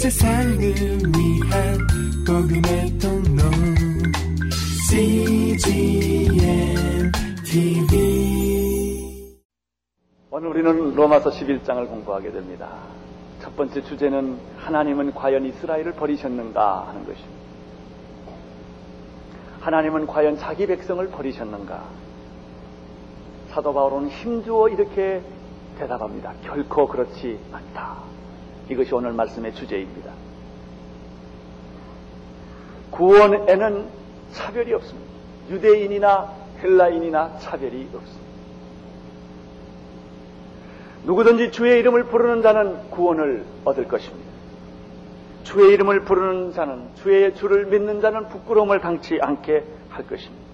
세상을 위한 복음의 통로 CGM TV 오늘 우리는 로마서 11장을 공부하게 됩니다. 첫 번째 주제는 하나님은 과연 이스라엘을 버리셨는가 하는 것입니다. 하나님은 과연 자기 백성을 버리셨는가? 사도 바울은 힘주어 이렇게 대답합니다. 결코 그렇지 않다. 이것이 오늘 말씀의 주제입니다. 구원에는 차별이 없습니다. 유대인이나 헬라인이나 차별이 없습니다. 누구든지 주의 이름을 부르는 자는 구원을 얻을 것입니다. 주의 이름을 부르는 자는 주의 주를 믿는 자는 부끄러움을 당치 않게 할 것입니다.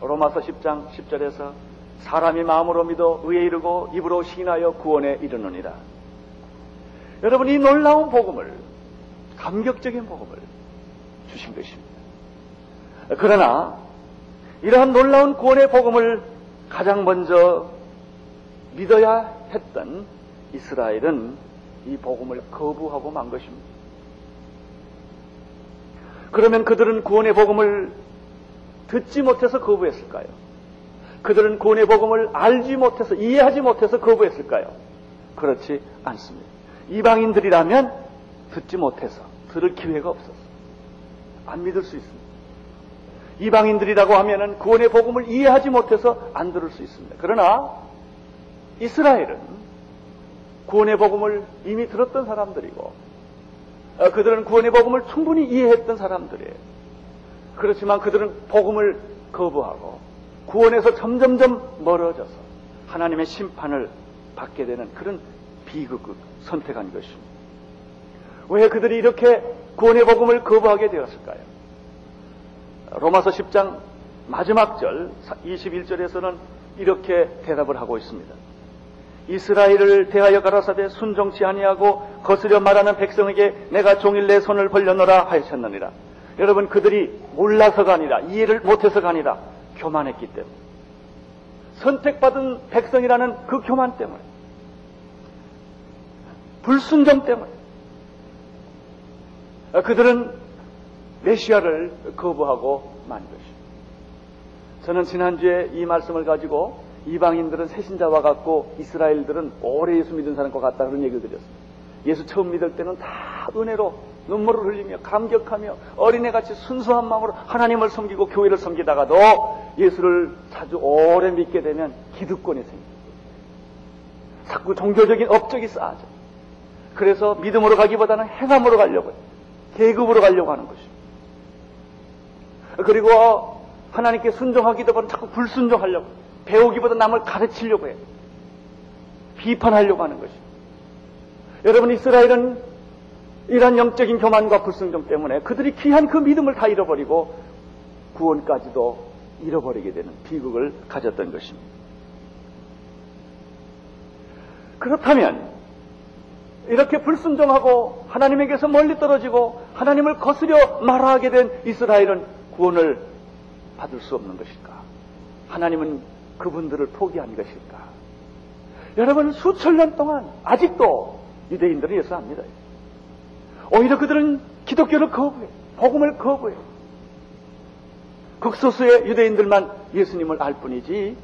로마서 10장 10절에서 사람이 마음으로 믿어 의에 이르고 입으로 시인하여 구원에 이르느니라. 여러분 이 놀라운 복음을 감격적인 복음을 주신 것입니다. 그러나 이러한 놀라운 구원의 복음을 가장 먼저 믿어야 했던 이스라엘은 이 복음을 거부하고 만 것입니다. 그러면 그들은 구원의 복음을 듣지 못해서 거부했을까요? 그들은 구원의 복음을 알지 못해서 이해하지 못해서 거부했을까요? 그렇지 않습니다. 이방인들이라면 듣지 못해서 들을 기회가 없었어. 안 믿을 수 있습니다. 이방인들이라고 하면은 구원의 복음을 이해하지 못해서 안 들을 수 있습니다. 그러나 이스라엘은 구원의 복음을 이미 들었던 사람들이고 어, 그들은 구원의 복음을 충분히 이해했던 사람들이에요. 그렇지만 그들은 복음을 거부하고 구원에서 점점점 멀어져서 하나님의 심판을 받게 되는 그런 비극을 선택한 것입니다. 왜 그들이 이렇게 구원의 복음을 거부하게 되었을까요? 로마서 10장 마지막 절 21절에서는 이렇게 대답을 하고 있습니다. 이스라엘을 대하여 가라사대 순종치 아니하고 거스려 말하는 백성에게 내가 종일 내 손을 벌려놓으라 하셨느니라. 여러분 그들이 몰라서가 아니라 이해를 못해서가 아니라 교만했기 때문에 선택받은 백성이라는 그 교만 때문에 불순종 때문에 그들은 메시아를 거부하고 만 것입니다. 저는 지난주에 이 말씀을 가지고 이방인들은 새신자와 같고 이스라엘들은 오래 예수 믿은 사람과 같다 그런 얘기를 드렸습니다. 예수 처음 믿을 때는 다 은혜로 눈물을 흘리며 감격하며 어린애같이 순수한 마음으로 하나님을 섬기고 교회를 섬기다가도 예수를 자주 오래 믿게 되면 기득권이 생깁니다. 자꾸 종교적인 업적이 쌓아져. 그래서 믿음으로 가기보다는 행함으로 가려고 해요. 계급으로 가려고 하는 것입니다. 그리고 하나님께 순종하기도 보다 자꾸 불순종하려고 배우기보다 남을 가르치려고 해요. 비판하려고 하는 것입니다. 여러분 이스라엘은 이러한 영적인 교만과 불순종 때문에 그들이 귀한 그 믿음을 다 잃어버리고 구원까지도 잃어버리게 되는 비극을 가졌던 것입니다. 그렇다면 이렇게 불순종하고 하나님에게서 멀리 떨어지고 하나님을 거스려 말하게 된 이스라엘은 구원을 받을 수 없는 것일까? 하나님은 그분들을 포기한 것일까? 여러분 수천 년 동안 아직도 유대인들은 예수 합니다. 오히려 그들은 기독교를 거부해. 복음을 거부해. 극소수의 유대인들만 예수님을 알 뿐이지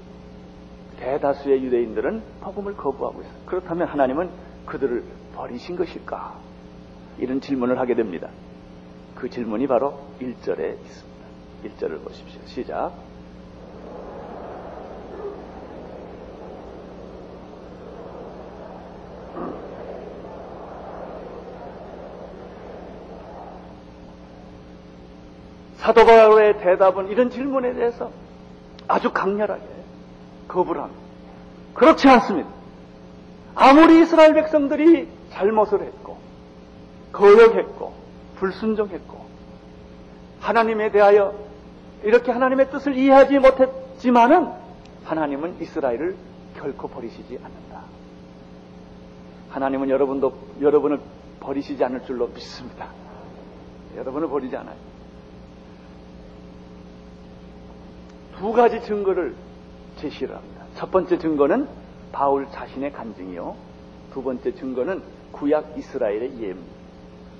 대다수의 유대인들은 복음을 거부하고 있어요. 그렇다면 하나님은 그들을 버리신 것일까? 이런 질문을 하게 됩니다. 그 질문이 바로 1절에 있습니다. 1절을 보십시오. 시작. 사도 바울의 대답은 이런 질문에 대해서 아주 강렬하게 거부를 합니다. 그렇지 않습니다. 아무리 이스라엘 백성들이 잘못을 했고 거역했고 불순종했고 하나님에 대하여 이렇게 하나님의 뜻을 이해하지 못했지만은 하나님은 이스라엘을 결코 버리시지 않는다. 하나님은 여러분도 여러분을 버리시지 않을 줄로 믿습니다. 여러분을 버리지 않아요. 두 가지 증거를 제시를 합니다. 첫 번째 증거는 바울 자신의 간증이요. 두 번째 증거는 구약 이스라엘의 예입니다.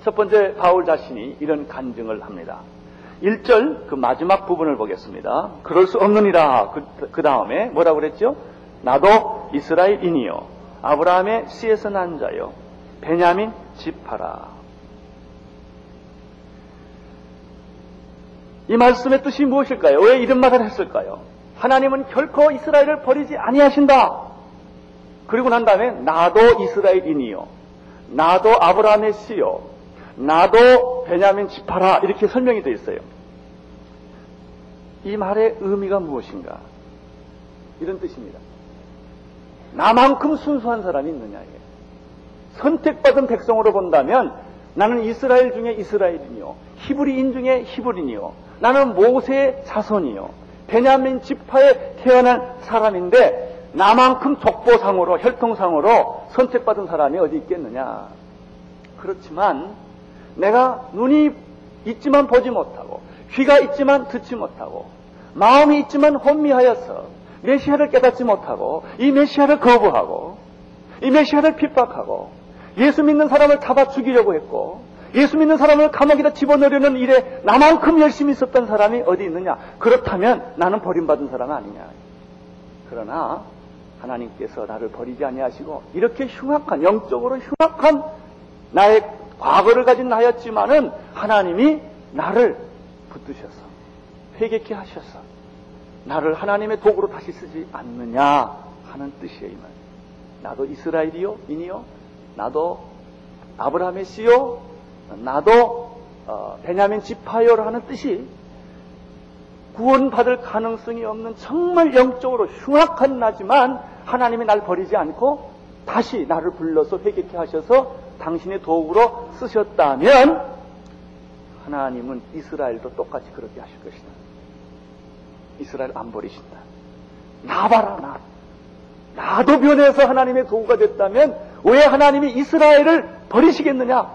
첫 번째 바울 자신이 이런 간증을 합니다. 1절 그 마지막 부분을 보겠습니다. 그럴 수 없느니라. 그, 그 다음에 뭐라고 그랬죠? 나도 이스라엘인이요. 아브라함의 씨에서 난 자요. 베냐민 지파라. 이 말씀의 뜻이 무엇일까요? 왜 이런 말을 했을까요? 하나님은 결코 이스라엘을 버리지 아니하신다. 그리고 난 다음에 나도 이스라엘인이요. 나도 아브라함의 씨요. 나도 베냐민 지파라. 이렇게 설명이 되어 있어요. 이 말의 의미가 무엇인가? 이런 뜻입니다. 나만큼 순수한 사람이 있느냐예요. 선택받은 백성으로 본다면 나는 이스라엘 중에 이스라엘이요. 히브리인 중에 히브리니요. 나는 모세의 자손이요. 베냐민 지파에 태어난 사람인데 나만큼 족보상으로 혈통상으로 선택받은 사람이 어디 있겠느냐. 그렇지만 내가 눈이 있지만 보지 못하고 귀가 있지만 듣지 못하고 마음이 있지만 혼미하여서 메시아를 깨닫지 못하고 이 메시아를 거부하고 이 메시아를 핍박하고 예수 믿는 사람을 잡아 죽이려고 했고 예수 믿는 사람을 감옥에다 집어넣으려는 일에 나만큼 열심히 있었던 사람이 어디 있느냐? 그렇다면 나는 버림받은 사람 아니냐? 그러나 하나님께서 나를 버리지 아니하시고 이렇게 흉악한 영적으로 흉악한 나의 과거를 가진 나였지만은 하나님이 나를 붙드셔서 회개케 하셔서 나를 하나님의 도구로 다시 쓰지 않느냐 하는 뜻이에요. 이 말. 나도 이스라엘이요, 인이요, 나도 아브라함의 씨요, 나도 어, 베냐민 지파요를 하는 뜻이 구원받을 가능성이 없는 정말 영적으로 흉악한 나지만 하나님이 날 버리지 않고 다시 나를 불러서 회개케 하셔서 당신의 도구로 쓰셨다면 하나님은 이스라엘도 똑같이 그렇게 하실 것이다. 이스라엘 안 버리신다. 나 봐라, 나. 나도 변해서 하나님의 도구가 됐다면 왜 하나님이 이스라엘을 버리시겠느냐?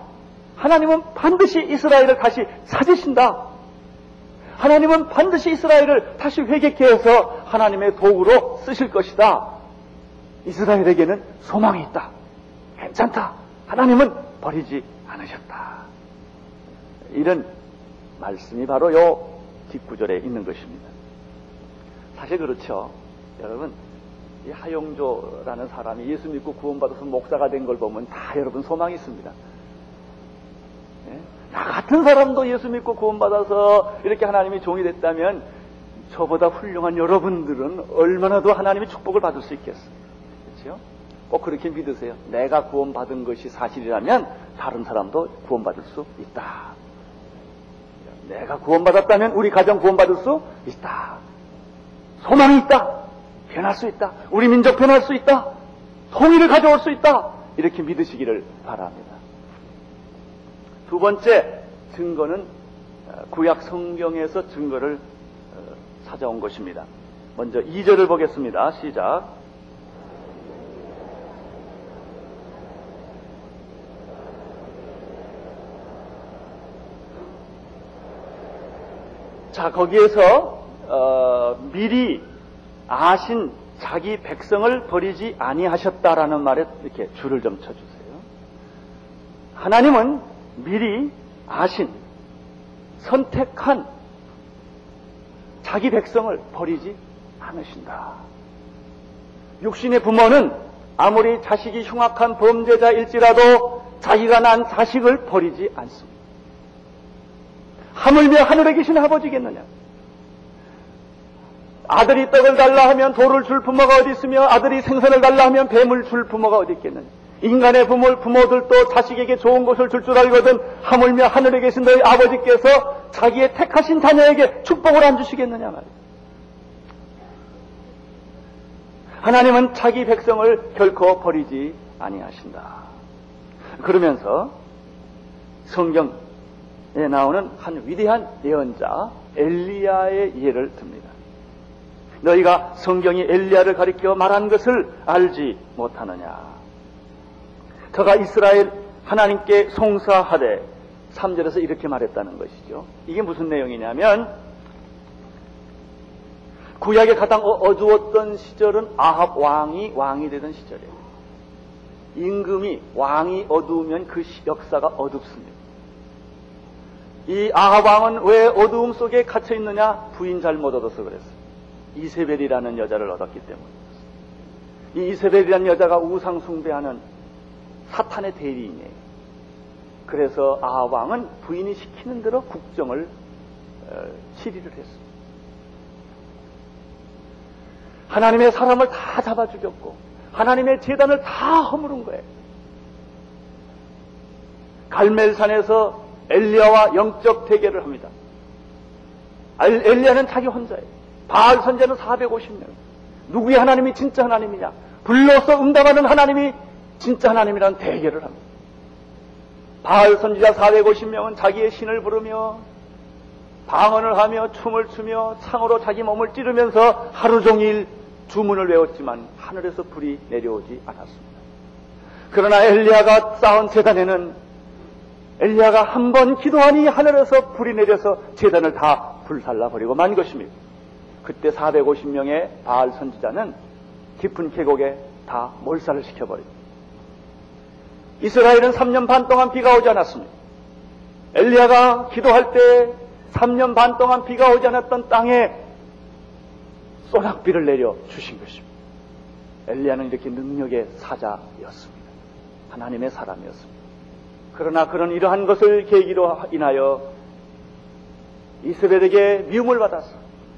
하나님은 반드시 이스라엘을 다시 찾으신다. 하나님은 반드시 이스라엘을 다시 회개케 해서 하나님의 도구로 쓰실 것이다. 이스라엘에게는 소망이 있다. 괜찮다. 하나님은 버리지 않으셨다. 이런 말씀이 바로 요 뒷구절에 있는 것입니다. 사실 그렇죠. 여러분, 이 하용조라는 사람이 예수 믿고 구원받아서 목사가 된 걸 보면 다 여러분 소망이 있습니다. 네? 나 같은 사람도 예수 믿고 구원받아서 이렇게 하나님이 종이 됐다면 저보다 훌륭한 여러분들은 얼마나 더 하나님의 축복을 받을 수 있겠어요. 그렇죠? 꼭 그렇게 믿으세요. 내가 구원받은 것이 사실이라면 다른 사람도 구원받을 수 있다. 내가 구원받았다면 우리 가정 구원받을 수 있다. 소망이 있다. 변할 수 있다. 우리 민족 변할 수 있다. 통일을 가져올 수 있다. 이렇게 믿으시기를 바랍니다. 두 번째 증거는 어, 구약 성경에서 증거를 어, 찾아온 것입니다. 먼저 2절을 보겠습니다. 시작. 자, 거기에서 어, 미리 아신 자기 백성을 버리지 아니하셨다라는 말에 이렇게 줄을 좀 쳐주세요. 하나님은 미리 아신 선택한 자기 백성을 버리지 않으신다. 육신의 부모는 아무리 자식이 흉악한 범죄자일지라도 자기가 난 자식을 버리지 않습니다. 하물며 하늘에 계신 아버지겠느냐? 아들이 떡을 달라 하면 돌을 줄 부모가 어디 있으며 아들이 생선을 달라 하면 뱀을 줄 부모가 어디 있겠느냐? 인간의 부모, 부모들도 자식에게 좋은 것을 줄줄 알거든 하물며 하늘에 계신 너희 아버지께서 자기의 택하신 자녀에게 축복을 안 주시겠느냐 말이야. 하나님은 자기 백성을 결코 버리지 아니하신다. 그러면서 성경에 나오는 한 위대한 예언자 엘리야의 예를 듭니다. 너희가 성경이 엘리야를 가리켜 말한 것을 알지 못하느냐. 그가 이스라엘 하나님께 송사하되 3절에서 이렇게 말했다는 것이죠. 이게 무슨 내용이냐면 구약에 가장 어, 어두웠던 시절은 아합 왕이 왕이 되던 시절이에요. 임금이 왕이 어두우면 그 역사가 어둡습니다. 이 아합 왕은 왜 어두움 속에 갇혀 있느냐? 부인 잘못 얻어서 그랬어. 이세벨이라는 여자를 얻었기 때문이었어. 이 이세벨이라는 여자가 우상 숭배하는 사탄의 대리인이에요. 그래서 아합 왕은 부인이 시키는 대로 국정을 어, 치리를 했습니다. 하나님의 사람을 다 잡아 죽였고 하나님의 재단을 다 허무른 거예요. 갈멜산에서 엘리야와 영적 대결을 합니다. 엘리야는 자기 혼자예요. 바알 선제는 450명. 누구의 하나님이 진짜 하나님이냐? 불러서 응답하는 하나님이 진짜 하나님이란 대결을 합니다. 바알 선지자 450명은 자기의 신을 부르며 방언을 하며 춤을 추며 창으로 자기 몸을 찌르면서 하루 종일 주문을 외웠지만 하늘에서 불이 내려오지 않았습니다. 그러나 엘리야가 쌓은 재단에는 엘리야가 한 번 기도하니 하늘에서 불이 내려서 재단을 다 불살라 버리고 만 것입니다. 그때 450명의 바알 선지자는 깊은 계곡에 다 몰살을 시켜버립니다. 이스라엘은 3년 반 동안 비가 오지 않았습니다. 엘리야가 기도할 때 3년 반 동안 비가 오지 않았던 땅에 소낙비를 내려 주신 것입니다. 엘리야는 이렇게 능력의 사자였습니다. 하나님의 사람이었습니다. 그러나 그런 이러한 것을 계기로 인하여 이스라엘에게 미움을 받아서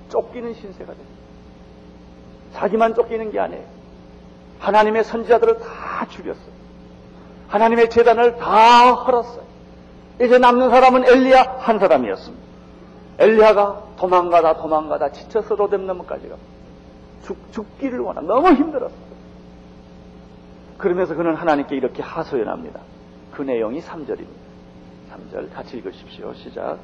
쫓기는 신세가 됩니다. 자기만 쫓기는 게 아니에요. 하나님의 선지자들을 다 죽였어요. 하나님의 재단을 다 헐었어요. 이제 남는 사람은 엘리야 한 사람이었습니다. 엘리야가 도망가다 도망가다 지쳐서 로뎀나무까지 가 죽, 죽기를 원한 너무 힘들었어요. 그러면서 그는 하나님께 이렇게 하소연합니다. 그 내용이 3절입니다. 3절 같이 읽으십시오. 시작.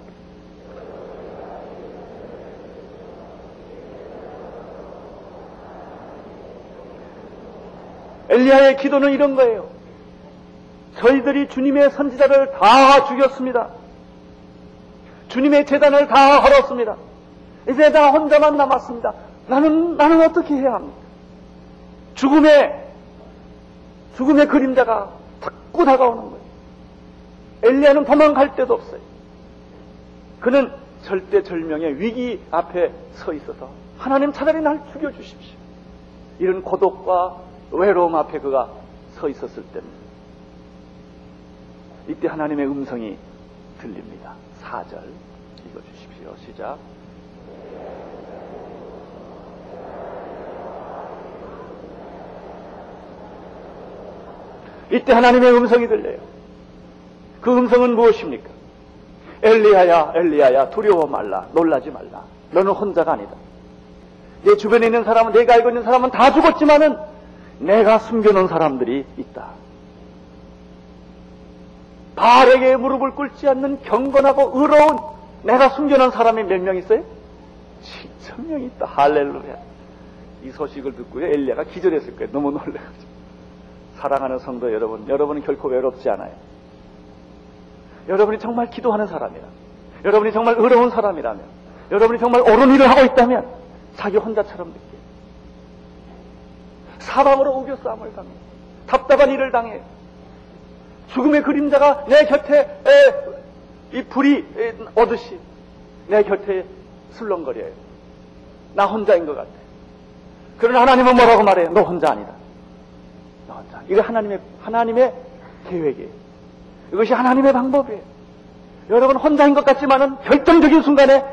엘리야의 기도는 이런 거예요. 저희들이 주님의 선지자를 다 죽였습니다. 주님의 재단을 다 헐었습니다. 이제 나 혼자만 남았습니다. 나는, 나는 어떻게 해야 합니까? 죽음의, 죽음의 그림자가 자꾸 다가오는 거예요. 엘리야는 도망갈 데도 없어요. 그는 절대절명의 위기 앞에 서 있어서 하나님 차라리 날 죽여주십시오. 이런 고독과 외로움 앞에 그가 서 있었을 때입니다. 이때 하나님의 음성이 들립니다. 4절 읽어주십시오. 시작. 이때 하나님의 음성이 들려요. 그 음성은 무엇입니까? 엘리야야, 엘리야야, 두려워 말라, 놀라지 말라. 너는 혼자가 아니다. 내 주변에 있는 사람은, 내가 알고 있는 사람은 다 죽었지만은 내가 숨겨놓은 사람들이 있다. 바알에게 무릎을 꿇지 않는 경건하고 의로운 내가 숨겨놓은 사람이 몇 명 있어요? 7천 명 있다. 할렐루야. 이 소식을 듣고요. 엘리야가 기절했을 거예요. 너무 놀래가지고. 사랑하는 성도 여러분, 여러분은 결코 외롭지 않아요. 여러분이 정말 기도하는 사람이라, 여러분이 정말 의로운 사람이라면, 여러분이 정말 옳은 일을 하고 있다면, 자기 혼자처럼 느껴요. 사방으로 우겨 싸움을 당해. 답답한 일을 당해. 죽음의 그림자가 내 곁에 에, 이 불이 에, 오듯이 내 곁에 술렁거려요. 나 혼자인 것 같아. 그러나 하나님은 뭐라고 말해요? 너 혼자 아니다. 너 혼자. 이거 하나님의 하나님의 계획이에요. 이것이 하나님의 방법이에요. 여러분 혼자인 것 같지만은 결정적인 순간에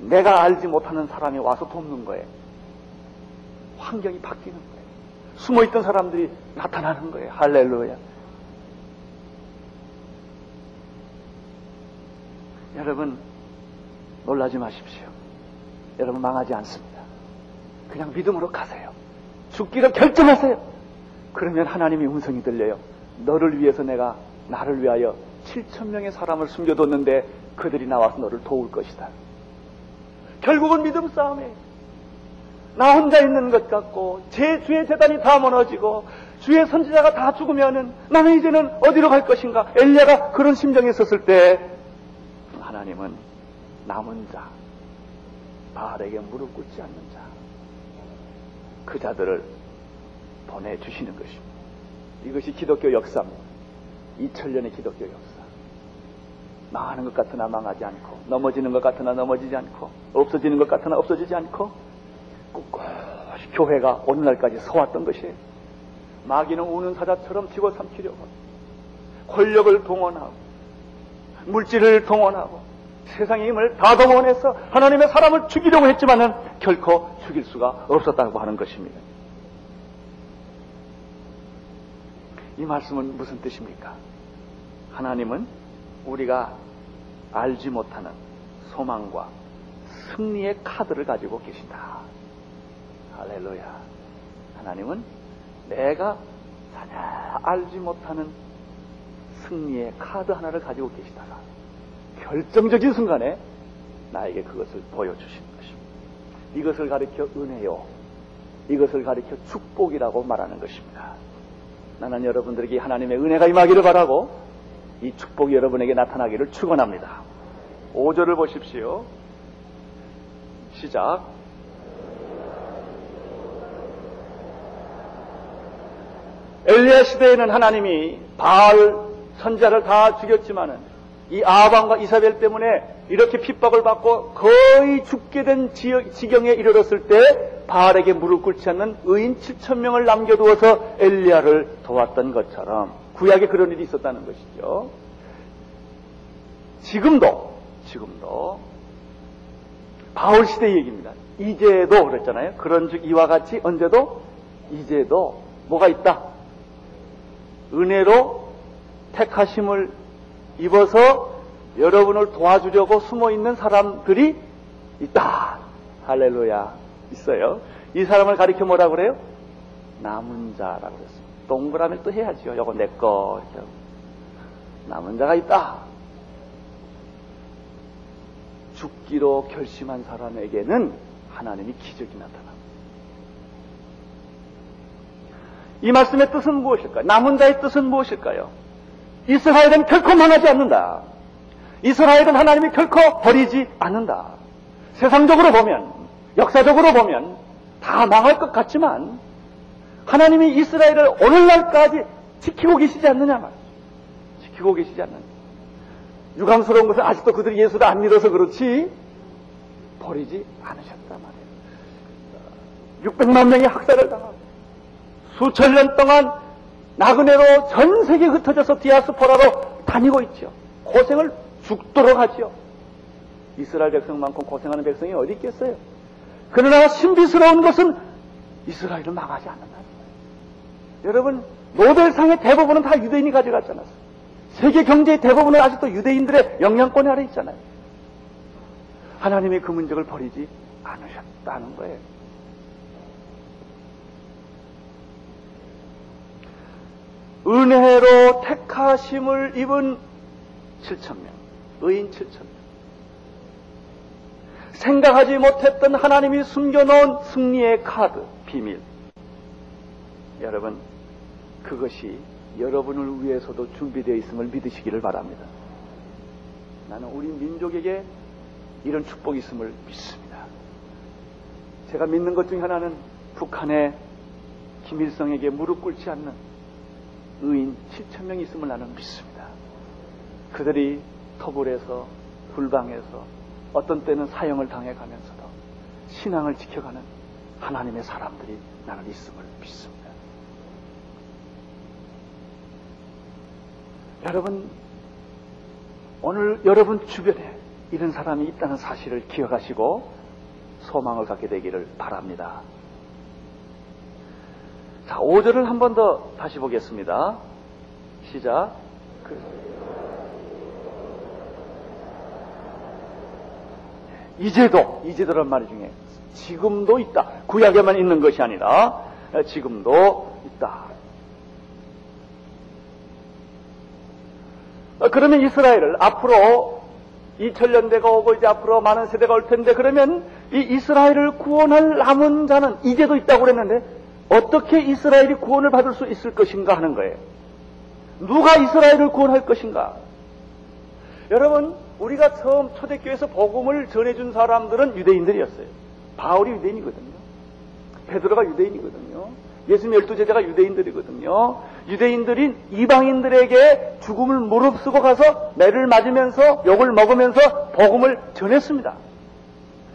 내가 알지 못하는 사람이 와서 돕는 거예요. 환경이 바뀌는 거예요. 숨어있던 사람들이 나타나는 거예요. 할렐루야. 여러분, 놀라지 마십시오. 여러분 망하지 않습니다. 그냥 믿음으로 가세요. 죽기를 결정하세요. 그러면 하나님의 음성이 들려요. 너를 위해서 내가 나를 위하여 7천 명의 사람을 숨겨뒀는데 그들이 나와서 너를 도울 것이다. 결국은 믿음 싸움이에요. 나 혼자 있는 것 같고 제 주의 재단이 다 무너지고 주의 선지자가 다 죽으면은 나는 이제는 어디로 갈 것인가? 엘리야가 그런 심정에 있었을 때 하나님은 남은 자, 바알에게 무릎 꿇지 않는 자, 그 자들을 보내 주시는 것입니다. 이것이 기독교 역사입니다. 2000년의 기독교 역사. 망하는 것 같으나 망하지 않고 넘어지는 것 같으나 넘어지지 않고 없어지는 것 같으나 없어지지 않고 꿋꿋이 교회가 오늘날까지 서왔던 것이에요. 마귀는 우는 사자처럼 집어삼키려고 권력을 동원하고 물질을 동원하고 세상의 힘을 다 동원해서 하나님의 사람을 죽이려고 했지만은 결코 죽일 수가 없었다고 하는 것입니다. 이 말씀은 무슨 뜻입니까? 하나님은 우리가 알지 못하는 소망과 승리의 카드를 가지고 계신다. 할렐루야. 하나님은 내가 전혀 알지 못하는 승리의 카드 하나를 가지고 계시다가 결정적인 순간에 나에게 그것을 보여주시는 것입니다. 이것을 가리켜 은혜요. 이것을 가리켜 축복이라고 말하는 것입니다. 나는 여러분들에게 하나님의 은혜가 임하기를 바라고 이 축복이 여러분에게 나타나기를 축원합니다. 5절을 보십시오. 시작. 엘리야 시대에는 하나님이 바알 선자를 다 죽였지만은 이 아방과 이사벨 때문에 이렇게 핍박을 받고 거의 죽게 된 지경에 이르렀을 때 바알에게 무릎 꿇지 않는 의인 7천 명을 남겨두어서 엘리야를 도왔던 것처럼 구약에 그런 일이 있었다는 것이죠. 지금도 지금도 바울 시대 얘기입니다. 이제도 그랬잖아요. 그런즉 이와 같이 언제도 이제도 뭐가 있다. 은혜로 택하심을 입어서 여러분을 도와주려고 숨어 있는 사람들이 있다. 할렐루야. 있어요. 이 사람을 가리켜 뭐라 그래요? 남은 자라고 그랬어요. 동그라미 또 해야지요. 요거 내 거. 이렇게. 남은 자가 있다. 죽기로 결심한 사람에게는 하나님이 기적이 나타납니다. 이 말씀의 뜻은 무엇일까요? 남은 자의 뜻은 무엇일까요? 이스라엘은 결코 망하지 않는다. 이스라엘은 하나님이 결코 버리지 않는다. 세상적으로 보면, 역사적으로 보면 다 망할 것 같지만 하나님이 이스라엘을 오늘날까지 지키고 계시지 않느냐 말이죠. 지키고 계시지 않느냐. 유감스러운 것은 아직도 그들이 예수를 안 믿어서 그렇지 버리지 않으셨단 말이에요. 600만 명이 학살을 당하고 수천 년 동안 나그네로 전 세계 흩어져서 디아스포라로 다니고 있죠. 고생을 죽도록 하죠. 이스라엘 백성만큼 고생하는 백성이 어디 있겠어요? 그러나 신비스러운 것은 이스라엘을 망하지 않는다. 여러분, 노벨상의 대부분은 다 유대인이 가져갔잖아요. 세계 경제의 대부분은 아직도 유대인들의 영향권 아래 있잖아요. 하나님이 그 문제를 버리지 않으셨다는 거예요. 은혜로 택하심을 입은 7천명, 의인 7천명. 생각하지 못했던 하나님이 숨겨놓은 승리의 카드, 비밀. 여러분, 그것이 여러분을 위해서도 준비되어 있음을 믿으시기를 바랍니다. 나는 우리 민족에게 이런 축복이 있음을 믿습니다. 제가 믿는 것 중에 하나는 북한의 김일성에게 무릎 꿇지 않는 의인 7천 명이 있음을 나는 믿습니다. 그들이 터불에서 불방에서 어떤 때는 사형을 당해가면서도 신앙을 지켜가는 하나님의 사람들이 나는 있음을 믿습니다. 여러분, 오늘 여러분 주변에 이런 사람이 있다는 사실을 기억하시고 소망을 갖게 되기를 바랍니다. 자, 5절을 한 번 더 다시 보겠습니다. 시작. 이제도, 이제도란 말이 중에 지금도 있다. 구약에만 있는 것이 아니라 지금도 있다. 그러면 이스라엘을 앞으로 2000년대가 오고 이제 앞으로 많은 세대가 올 텐데 그러면 이 이스라엘을 구원할 남은 자는 이제도 있다고 그랬는데 어떻게 이스라엘이 구원을 받을 수 있을 것인가 하는 거예요. 누가 이스라엘을 구원할 것인가? 여러분, 우리가 처음 초대교회에서 복음을 전해준 사람들은 유대인들이었어요. 바울이 유대인이거든요. 베드로가 유대인이거든요. 예수님 열두 제자가 유대인들이거든요. 유대인들인 이방인들에게 죽음을 무릅쓰고 가서 매를 맞으면서 욕을 먹으면서 복음을 전했습니다.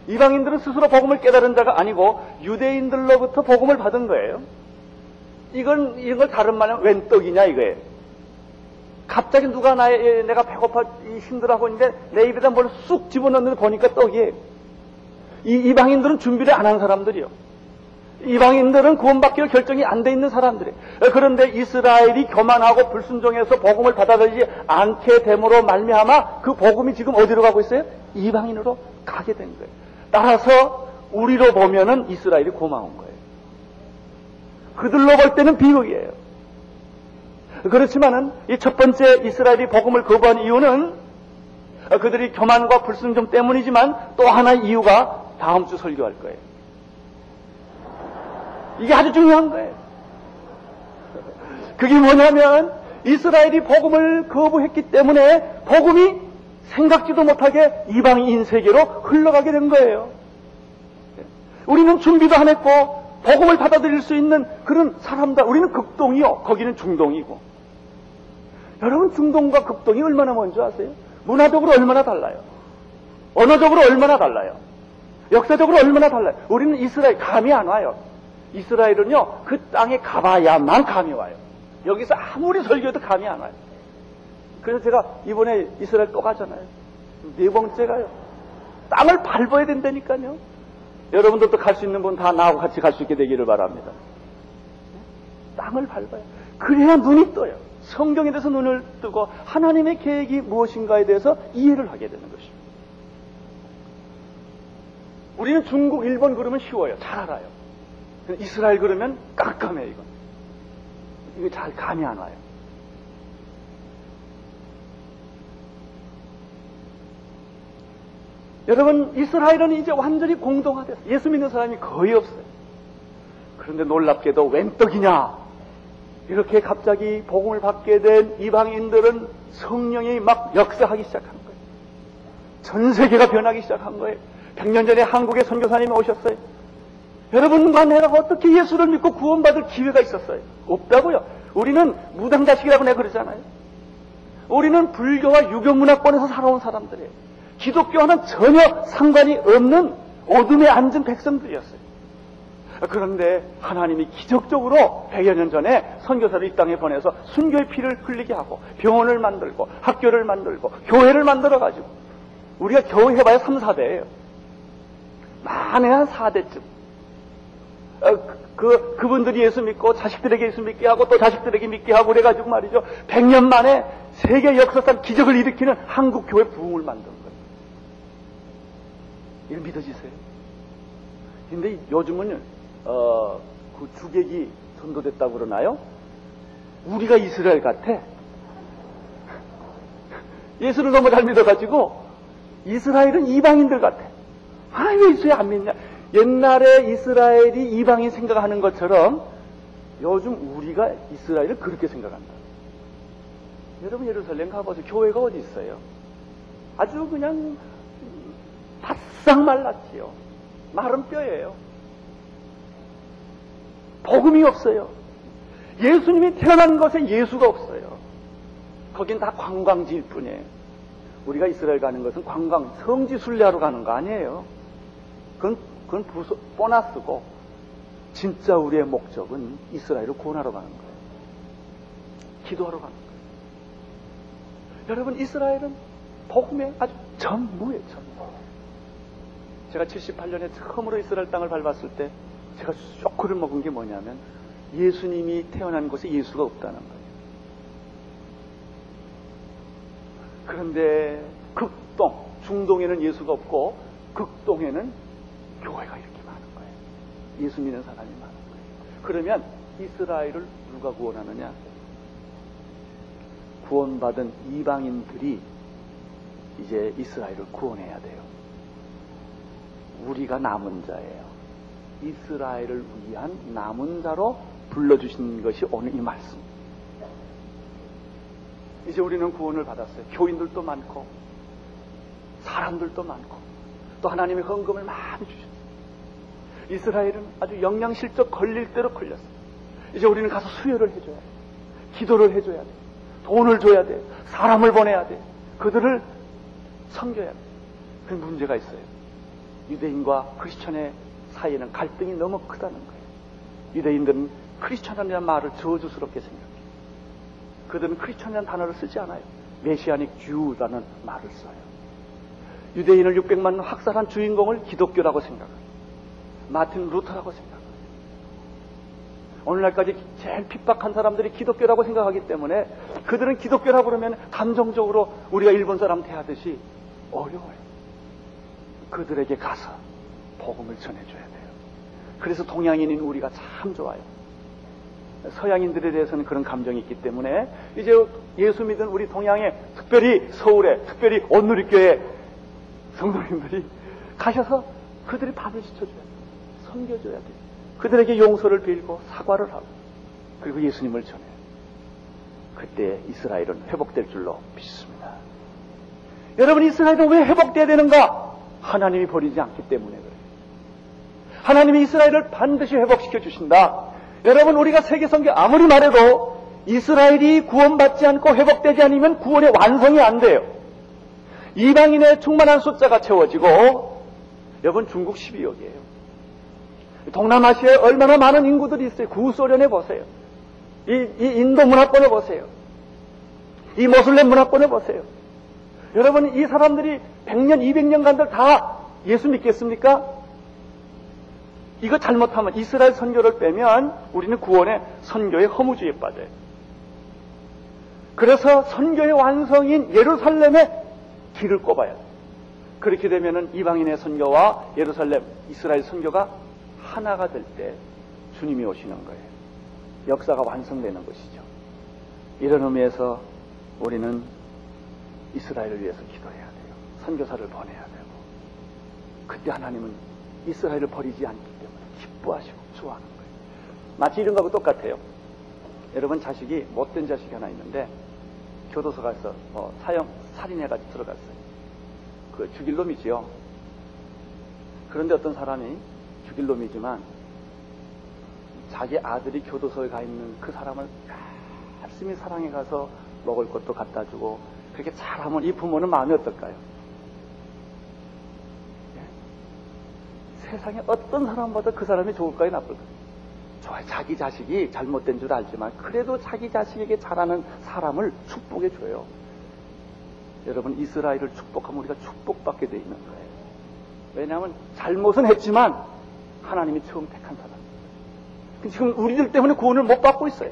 이방인들은 스스로 복음을 깨달은 자가 아니고 유대인들로부터 복음을 받은 거예요. 이건 이런 걸 다른 말하면 웬 떡이냐 이거예요. 갑자기 누가 나의 내가 배고파 힘들어하고 있는데 내 입에다 뭘 쑥 집어넣는데 보니까 떡이에요. 이 이방인들은 준비를 안 한 사람들이요. 이방인들은 구원받기로 결정이 안 돼 있는 사람들이. 그런데 이스라엘이 교만하고 불순종해서 복음을 받아들이지 않게 됨으로 말미암아 그 복음이 지금 어디로 가고 있어요? 이방인으로 가게 된 거예요. 따라서 우리로 보면은 이스라엘이 고마운 거예요. 그들로 볼 때는 비극이에요. 그렇지만은 이 첫 번째 이스라엘이 복음을 거부한 이유는 그들이 교만과 불순종 때문이지만 또 하나 이유가 다음 주 설교할 거예요. 이게 아주 중요한 거예요. 그게 뭐냐면 이스라엘이 복음을 거부했기 때문에 복음이 생각지도 못하게 이방인 세계로 흘러가게 된 거예요. 우리는 준비도 안 했고 복음을 받아들일 수 있는 그런 사람다. 우리는 극동이요. 거기는 중동이고. 여러분 중동과 극동이 얼마나 먼저 아세요? 문화적으로 얼마나 달라요? 언어적으로 얼마나 달라요? 역사적으로 얼마나 달라요? 우리는 이스라엘 감이 안 와요. 이스라엘은요 그 땅에 가봐야만 감이 와요. 여기서 아무리 설교해도 감이 안 와요. 그래서 제가 이번에 이스라엘 또 가잖아요. 네 번째 가요. 땅을 밟아야 된다니까요. 여러분들도 갈 수 있는 분 다 나하고 같이 갈 수 있게 되기를 바랍니다. 땅을 밟아요. 그래야 눈이 떠요. 성경에 대해서 눈을 뜨고 하나님의 계획이 무엇인가에 대해서 이해를 하게 되는 것입니다. 우리는 중국, 일본 그러면 쉬워요. 잘 알아요. 이스라엘 그러면 깜깜해 이건. 이게 잘 감이 안 와요. 여러분, 이스라엘은 이제 완전히 공동화됐어요. 예수 믿는 사람이 거의 없어요. 그런데 놀랍게도 웬 떡이냐? 이렇게 갑자기 복음을 받게 된 이방인들은 성령이 막 역사하기 시작한 거예요. 전 세계가 변하기 시작한 거예요. 100년 전에 한국에 선교사님이 오셨어요. 여러분과 내가 어떻게 예수를 믿고 구원받을 기회가 있었어요? 없다고요. 우리는 무당자식이라고 내가 그러잖아요. 우리는 불교와 유교문화권에서 살아온 사람들이에요. 기독교와는 전혀 상관이 없는 어둠에 앉은 백성들이었어요. 그런데 하나님이 기적적으로 100여 년 전에 선교사를 이 땅에 보내서 순교의 피를 흘리게 하고 병원을 만들고 학교를 만들고 교회를 만들어가지고 우리가 겨우 해봐야 3, 4대예요. 많이 한 4대쯤. 그, 그분들이 예수 믿고 자식들에게 예수 믿게 하고 또 자식들에게 믿게 하고 그래가지고 말이죠. 100년 만에 세계 역사상 기적을 일으키는 한국 교회 부흥을 만든 거예요. 이거 믿어지세요? 근데 요즘은 어, 그 주객이 선도됐다고 그러나요? 우리가 이스라엘 같아. 예수를 너무 잘 믿어가지고 이스라엘은 이방인들 같아. 아, 왜 이스라엘 안 믿냐? 옛날에 이스라엘이 이방인 생각하는 것처럼 요즘 우리가 이스라엘을 그렇게 생각한다. 여러분 예루살렘 가보세요. 교회가 어디 있어요? 아주 그냥 바싹 말랐지요. 마른 뼈예요. 복음이 없어요. 예수님이 태어난 것에 예수가 없어요. 거긴 다 관광지일 뿐이에요. 우리가 이스라엘 가는 것은 관광, 성지 순례하러 가는 거 아니에요. 그건, 그건 부서, 보너스고, 진짜 우리의 목적은 이스라엘을 구원하러 가는 거예요. 기도하러 가는 거예요. 여러분, 이스라엘은 복음의 아주 전무예요, 전무. 제가 78년에 처음으로 이스라엘 땅을 밟았을 때 제가 쇼크를 먹은 게 뭐냐면 예수님이 태어난 곳에 예수가 없다는 거예요. 그런데 극동, 중동에는 예수가 없고 극동에는 교회가 이렇게 많은 거예요. 예수 믿는 사람이 많은 거예요. 그러면 이스라엘을 누가 구원하느냐? 구원받은 이방인들이 이제 이스라엘을 구원해야 돼요. 우리가 남은 자예요. 이스라엘을 위한 남은 자로 불러주신 것이 오늘 이 말씀. 이제 우리는 구원을 받았어요. 교인들도 많고, 사람들도 많고, 또 하나님의 헌금을 많이 주셨어요. 이스라엘은 아주 영양실적 걸릴 대로 걸렸어요. 이제 우리는 가서 수혈을 해줘야 돼. 기도를 해줘야 돼. 돈을 줘야 돼. 사람을 보내야 돼. 그들을 섬겨야 돼. 그 문제가 있어요. 유대인과 크리스천의 사이에는 갈등이 너무 크다는 거예요. 유대인들은 크리스천이라는 말을 저주스럽게 생각해요. 그들은 크리스천이라는 단어를 쓰지 않아요. Messianic Jew라는 말을 써요. 유대인을 600만 학살한 주인공을 기독교라고 생각해요. 마틴 루터라고 생각해요. 오늘날까지 제일 핍박한 사람들이 기독교라고 생각하기 때문에 그들은 기독교라고 그러면 감정적으로 우리가 일본 사람 대하듯이 어려워요. 그들에게 가서 복음을 전해줘야 돼요. 그래서 동양인인 우리가 참 좋아요. 서양인들에 대해서는 그런 감정이 있기 때문에 이제 예수 믿은 우리 동양에 특별히 서울에 특별히 온누리교회 성도님들이 가셔서 그들이 밥을 지쳐줘야 돼요. 섬겨줘야 돼요. 그들에게 용서를 빌고 사과를 하고 그리고 예수님을 전해요. 그때 이스라엘은 회복될 줄로 믿습니다. 여러분 이스라엘은 왜 회복돼야 되는가? 하나님이 버리지 않기 때문에. 하나님이 이스라엘을 반드시 회복시켜 주신다. 여러분 우리가 세계 성경 아무리 말해도 이스라엘이 구원받지 않고 회복되지 않으면 구원의 완성이 안 돼요. 이방인의 충만한 숫자가 채워지고 여러분 중국 12억이에요. 동남아시아에 얼마나 많은 인구들이 있어요. 구소련에 보세요. 이, 이 인도 문화권에 보세요. 이 모슬렘 문화권에 보세요. 여러분 이 사람들이 100년, 200년간들 다 예수 믿겠습니까? 이거 잘못하면 이스라엘 선교를 빼면 우리는 구원의 선교의 허무주의에 빠져요. 그래서 선교의 완성인 예루살렘에 길을 꼽아야 돼. 그렇게 되면은 이방인의 선교와 예루살렘, 이스라엘 선교가 하나가 될 때 주님이 오시는 거예요. 역사가 완성되는 것이죠. 이런 의미에서 우리는 이스라엘을 위해서 기도해야 돼요. 선교사를 보내야 되고 그때 하나님은 이스라엘을 버리지 않기 때문에 기뻐하시고 좋아하는 거예요. 마치 이런 거하고 똑같아요. 여러분 자식이 못된 자식이 하나 있는데 교도소 가서 어, 사형 살인해가지고 들어갔어요. 그 죽일 놈이지요. 그런데 어떤 사람이 죽일 놈이지만 자기 아들이 교도소에 가 있는 그 사람을 열심히 사랑해 가서 먹을 것도 갖다 주고 그렇게 잘하면 이 부모는 마음이 어떨까요? 세상에 어떤 사람보다 그 사람이 좋을까요, 나쁠까요? 좋아요. 자기 자식이 잘못된 줄 알지만 그래도 자기 자식에게 잘하는 사람을 축복해 줘요. 여러분 이스라엘을 축복하면 우리가 축복받게 돼 있는 거예요. 왜냐하면 잘못은 했지만 하나님이 처음 택한 사람. 지금 우리들 때문에 구원을 못 받고 있어요.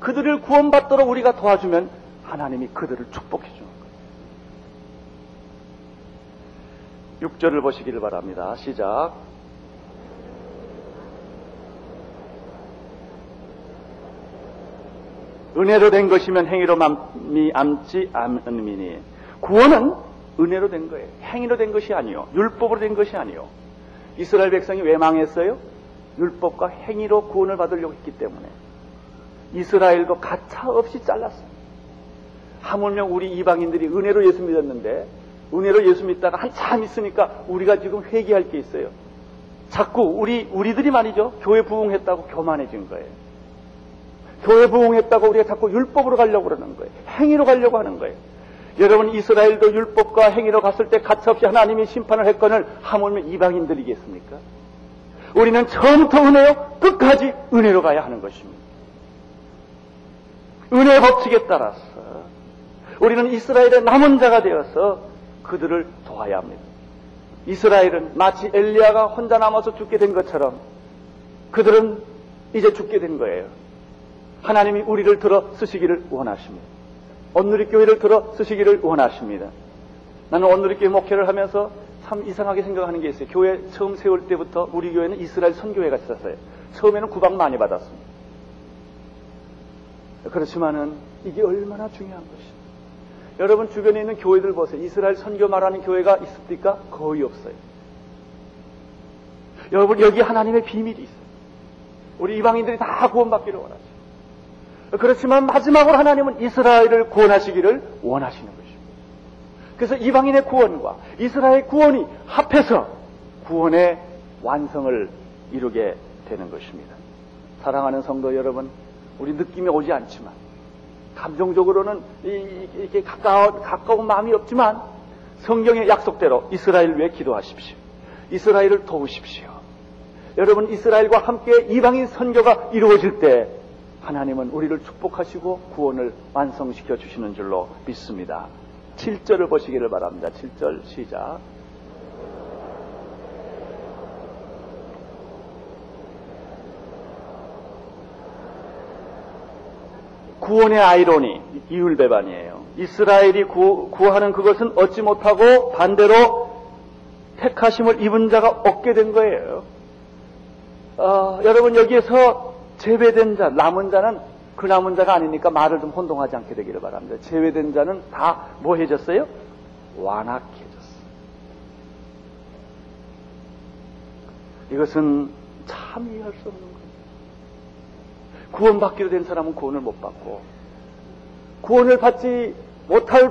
그들을 구원받도록 우리가 도와주면 하나님이 그들을 축복해 주는 거예요. 6절을 보시기를 바랍니다. 시작. 은혜로 된 것이면 행위로 맘이 암지 않음이니 구원은 은혜로 된 거예요. 행위로 된 것이 아니요. 율법으로 된 것이 아니요. 이스라엘 백성이 왜 망했어요? 율법과 행위로 구원을 받으려고 했기 때문에 이스라엘도 가차 없이 잘랐어요. 하물며 우리 이방인들이 은혜로 예수 믿었는데 은혜로 예수 믿다가 한참 있으니까 우리가 지금 회개할 게 있어요. 자꾸 우리 우리들이 말이죠 교회 부흥했다고 교만해진 거예요. 교회 부흥했다고 우리가 자꾸 율법으로 가려고 그러는 거예요. 행위로 가려고 하는 거예요. 여러분 이스라엘도 율법과 행위로 갔을 때 가차없이 하나님이 심판을 했건을 하물며 이방인들이겠습니까? 우리는 처음부터 은혜요 끝까지 은혜로 가야 하는 것입니다. 은혜 법칙에 따라서 우리는 이스라엘의 남은 자가 되어서 그들을 도와야 합니다. 이스라엘은 마치 엘리야가 혼자 남아서 죽게 된 것처럼 그들은 이제 죽게 된 거예요. 하나님이 우리를 들어 쓰시기를 원하십니다. 온누리 교회를 들어 쓰시기를 원하십니다. 나는 온누리 교회 목회를 하면서 참 이상하게 생각하는 게 있어요. 교회 처음 세울 때부터 우리 교회는 이스라엘 선교회가 있었어요. 처음에는 구박 많이 받았습니다. 그렇지만은 이게 얼마나 중요한 것입니다. 여러분 주변에 있는 교회들 보세요. 이스라엘 선교 말하는 교회가 있습니까? 거의 없어요. 여러분 여기 하나님의 비밀이 있어요. 우리 이방인들이 다 구원받기를 원하죠. 그렇지만 마지막으로 하나님은 이스라엘을 구원하시기를 원하시는 것입니다. 그래서 이방인의 구원과 이스라엘 구원이 합해서 구원의 완성을 이루게 되는 것입니다. 사랑하는 성도 여러분, 우리 느낌이 오지 않지만, 감정적으로는 이렇게 가까워, 가까운 마음이 없지만, 성경의 약속대로 이스라엘 위해 기도하십시오. 이스라엘을 도우십시오. 여러분, 이스라엘과 함께 이방인 선교가 이루어질 때, 하나님은 우리를 축복하시고 구원을 완성시켜 주시는 줄로 믿습니다. 7절을 보시기를 바랍니다. 7절 시작. 구원의 아이러니, 이율배반이에요. 이스라엘이 구, 구하는 그것은 얻지 못하고 반대로 택하심을 입은 자가 얻게 된 거예요. 어, 여러분 여기에서 제외된 자, 남은 자는 그 남은 자가 아니니까 말을 좀 혼동하지 않게 되기를 바랍니다. 제외된 자는 다 뭐 해졌어요? 완악해졌어. 이것은 참 이해할 수 없는 거예요. 구원받기로 된 사람은 구원을 못 받고, 구원을 받지 못할,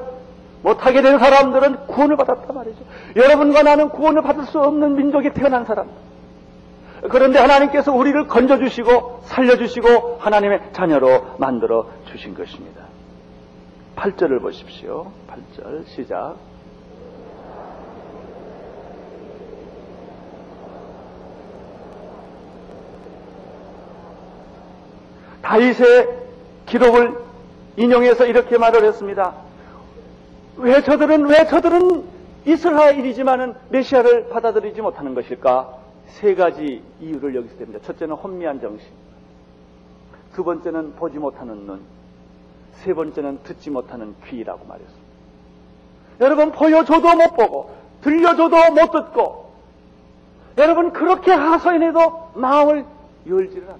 못하게 된 사람들은 구원을 받았단 말이죠. 여러분과 나는 구원을 받을 수 없는 민족이 태어난 사람. 그런데 하나님께서 우리를 건져주시고 살려주시고 하나님의 자녀로 만들어 주신 것입니다. 8절을 보십시오. 8절 시작. 다윗의 기록을 인용해서 이렇게 말을 했습니다. 왜 저들은 왜 저들은 이스라엘이지만은 메시아를 받아들이지 못하는 것일까? 세 가지 이유를 여기서 됩니다. 첫째는 혼미한 정신. 두 번째는 보지 못하는 눈. 세 번째는 듣지 못하는 귀라고 말했습니다. 여러분, 보여줘도 못 보고, 들려줘도 못 듣고, 여러분, 그렇게 하소연해도 마음을 열지를 않는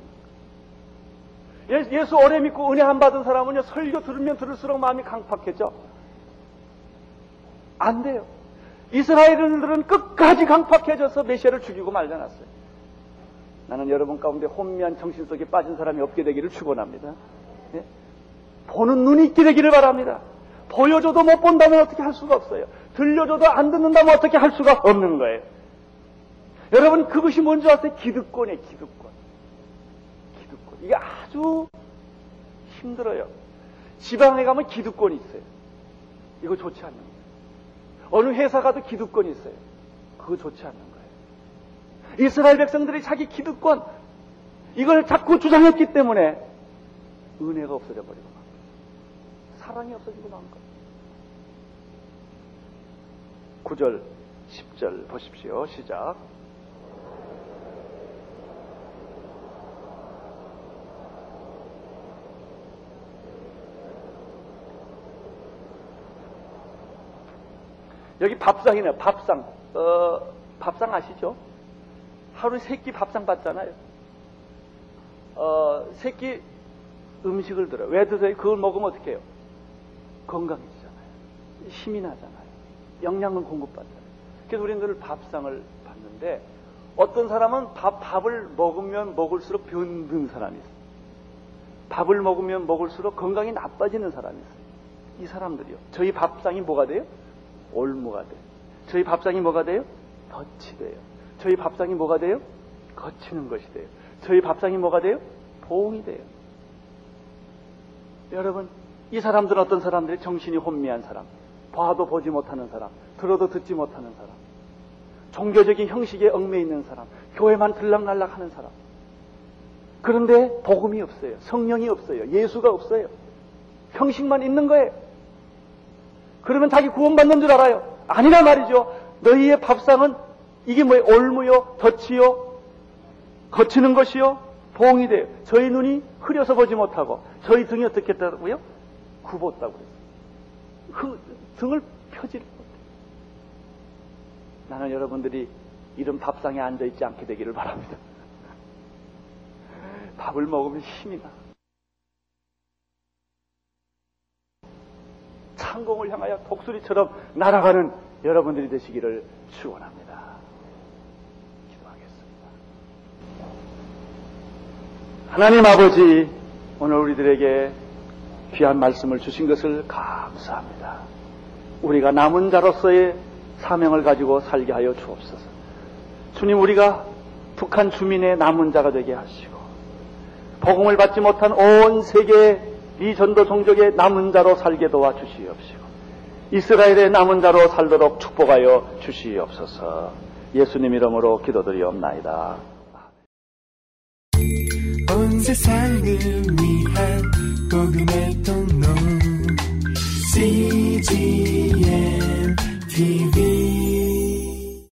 거예요. 예수 오래 믿고 은혜 안 받은 사람은요, 설교 들으면 들을수록 마음이 강팍해져. 안 돼요. 이스라엘인들은 끝까지 강팍해져서 메시아를 죽이고 말려놨어요. 나는 여러분 가운데 혼미한 정신 속에 빠진 사람이 없게 되기를 축원합니다. 예? 보는 눈이 있게 되기를 바랍니다. 보여줘도 못 본다면 어떻게 할 수가 없어요. 들려줘도 안 듣는다면 어떻게 할 수가 없는 거예요. 여러분 그것이 뭔지 아세요? 기득권이에요. 기득권. 기득권. 이게 아주 힘들어요. 지방에 가면 기득권이 있어요. 이거 좋지 거예요. 어느 회사 가도 기득권이 있어요. 그거 좋지 않는 거예요. 이스라엘 백성들이 자기 기득권, 이걸 자꾸 주장했기 때문에 은혜가 없어져 버리고 만. 사랑이 없어지고 만 거예요. 9절, 10절 보십시오. 시작. 여기 밥상이네요. 밥상. 어, 밥상 아시죠? 하루 세끼 밥상 받잖아요. 어, 세끼 음식을 들어요. 왜 드세요? 그걸 먹으면 어떻게 해요? 건강해지잖아요. 힘이 나잖아요. 영양을 공급받잖아요. 그래서 우리는 늘 밥상을 받는데 어떤 사람은 밥, 밥을 먹으면 먹을수록 병든 사람이 있어요. 밥을 먹으면 먹을수록 건강이 나빠지는 사람이 있어요. 이 사람들이요. 저희 밥상이 뭐가 돼요? 올무가 돼. 저희 밥상이 뭐가 돼요? 덫이 돼요. 저희 밥상이 뭐가 돼요? 거치는 것이 돼요. 저희 밥상이 뭐가 돼요? 보응이 돼요. 여러분, 이 사람들은 어떤 사람들이 정신이 혼미한 사람, 봐도 보지 못하는 사람, 들어도 듣지 못하는 사람, 종교적인 형식에 얽매 있는 사람, 교회만 들락날락 하는 사람. 그런데 복음이 없어요. 성령이 없어요. 예수가 없어요. 형식만 있는 거예요. 그러면 자기 구원받는 줄 알아요. 아니란 말이죠. 너희의 밥상은 이게 뭐예요? 올무요, 덫이요, 거치는 것이요, 봉이 돼요. 저희 눈이 흐려서 보지 못하고 저희 등이 어떻게 했다고요? 굽었다고 그랬어요. 그 등을 펴지를 못해요. 나는 여러분들이 이런 밥상에 앉아있지 않게 되기를 바랍니다. 밥을 먹으면 힘이 나. 창공을 향하여 독수리처럼 날아가는 여러분들이 되시기를 축원합니다. 기도하겠습니다. 하나님 아버지 오늘 우리들에게 귀한 말씀을 주신 것을 감사합니다. 우리가 남은 자로서의 사명을 가지고 살게 하여 주옵소서. 주님 우리가 북한 주민의 남은 자가 되게 하시고 복음을 받지 못한 온 세계 이 전도 종족의 남은 자로 살게 도와 주시옵시고 이스라엘의 남은 자로 살도록 축복하여 주시옵소서 예수님 이름으로 기도드리옵나이다. 온 세상을 위한 복음의 통로 CGM TV